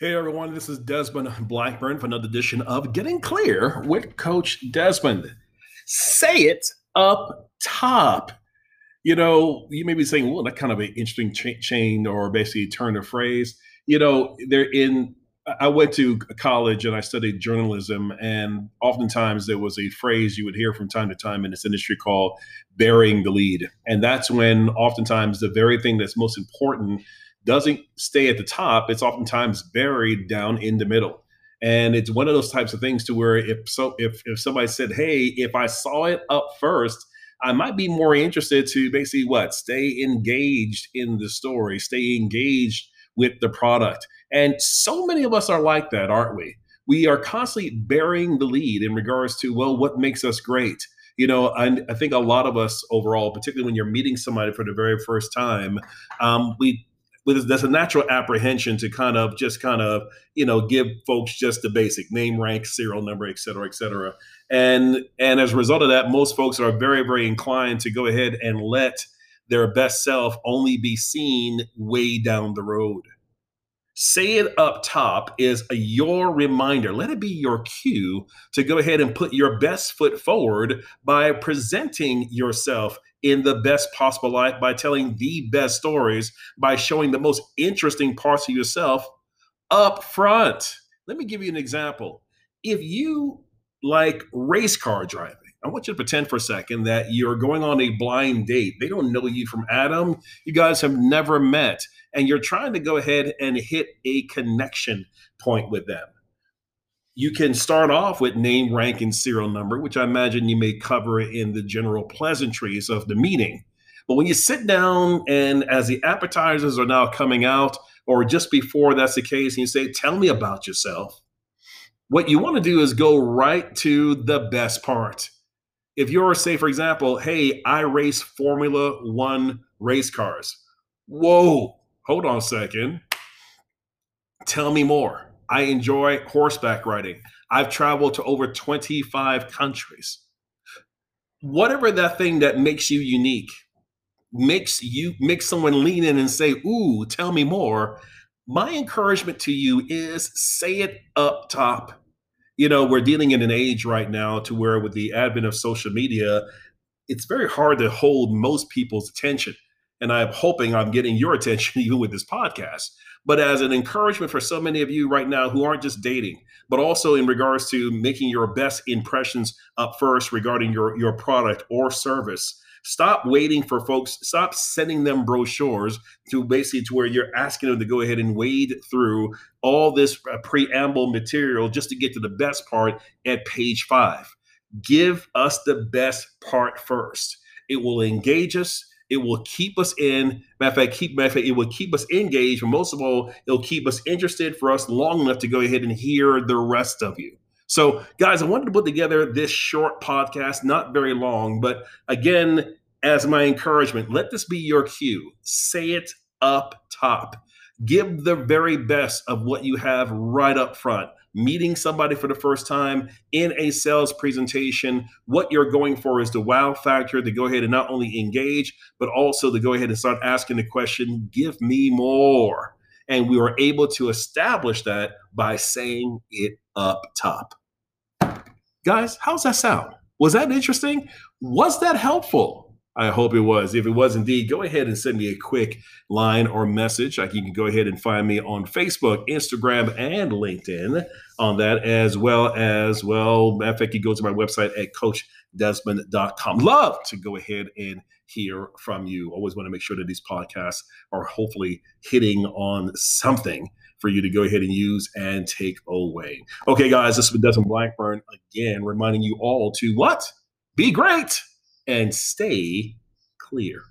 Hey everyone, this is Desmond Blackburn for another edition of Getting Clear with Coach Desmond. Say it up top. You know, you may be saying, well, that kind of an interesting ch- chain or basically turn of phrase. You know, they're in, I went to college and I studied journalism, and oftentimes there was a phrase you would hear from time to time in this industry called burying the lead. And that's when oftentimes the very thing that's most important doesn't stay at the top. It's oftentimes buried down in the middle. And it's one of those types of things to where if so if if somebody said, Hey, if I saw it up first, I might be more interested to basically what? Stay engaged in the story, stay engaged with the product. And so many of us are like that, aren't we? We are constantly burying the lead in regards to, well, what makes us great? you know, I, I, think a lot of us overall, particularly when you're meeting somebody for the very first time, um, we with there's a natural apprehension to kind of just kind of you know give folks just the basic name rank serial number et cetera et cetera. And and as a result of that most folks are very very inclined to go ahead and let their best self only be seen way down the road say it up top is a, your reminder let it be your cue to go ahead and put your best foot forward by presenting yourself in the best possible light by telling the best stories, by showing the most interesting parts of yourself up front. Let me give you an example. If you like race car driving, I want you to pretend for a second that you're going on a blind date. They don't know you from Adam. You guys have never met, and you're trying to go ahead and hit a connection point with them you can start off with name, rank, and serial number, which I imagine you may cover in the general pleasantries of the meeting. But when you sit down and as the appetizers are now coming out, or just before that's the case, and you say, Tell me about yourself, what you want to do is go right to the best part. If you're, say, for example, hey, I race Formula One race cars. Whoa, hold on a second. Tell me more I enjoy horseback riding. I've traveled to over 25 countries. Whatever that thing that makes you unique, makes you makes someone lean in and say, "Ooh, tell me more." My encouragement to you is say it up top. You know, we're dealing in an age right now to where with the advent of social media, it's very hard to hold most people's attention. And I'm hoping I'm getting your attention even with this podcast but as an encouragement for so many of you right now who aren't just dating, but also in regards to making your best impressions up first regarding your, your product or service. Stop waiting for folks, stop sending them brochures to basically to where you're asking them to go ahead and wade through all this uh, preamble material just to get to the best part at page five. Give us the best part first. It will engage us it will keep us in. Matter of fact, keep matter of fact, it will keep us engaged, but most of all, it'll keep us interested for us long enough to go ahead and hear the rest of you. So, guys, I wanted to put together this short podcast, not very long, but again, as my encouragement, let this be your cue. Say it up top. Give the very best of what you have right up front meeting somebody for the first time in a sales presentation, what you're going for is the wow factor to go ahead and not only engage, but also to go ahead and start asking the question, give me more. And we were able to establish that by saying it up top. Guys, how's that sound? Was that interesting? Was that helpful? I hope it was. If it was indeed, go ahead and send me a quick line or message. Like you can go ahead and find me on Facebook, Instagram, and LinkedIn on that, as well as, well, matter of fact, you go to my website at coachdesmond.com. Love to go ahead and hear from you. Always want to make sure that these podcasts are hopefully hitting on something for you to go ahead and use and take away. Okay, guys, this has been Desmond Blackburn again, reminding you all to what? Be great and stay clear.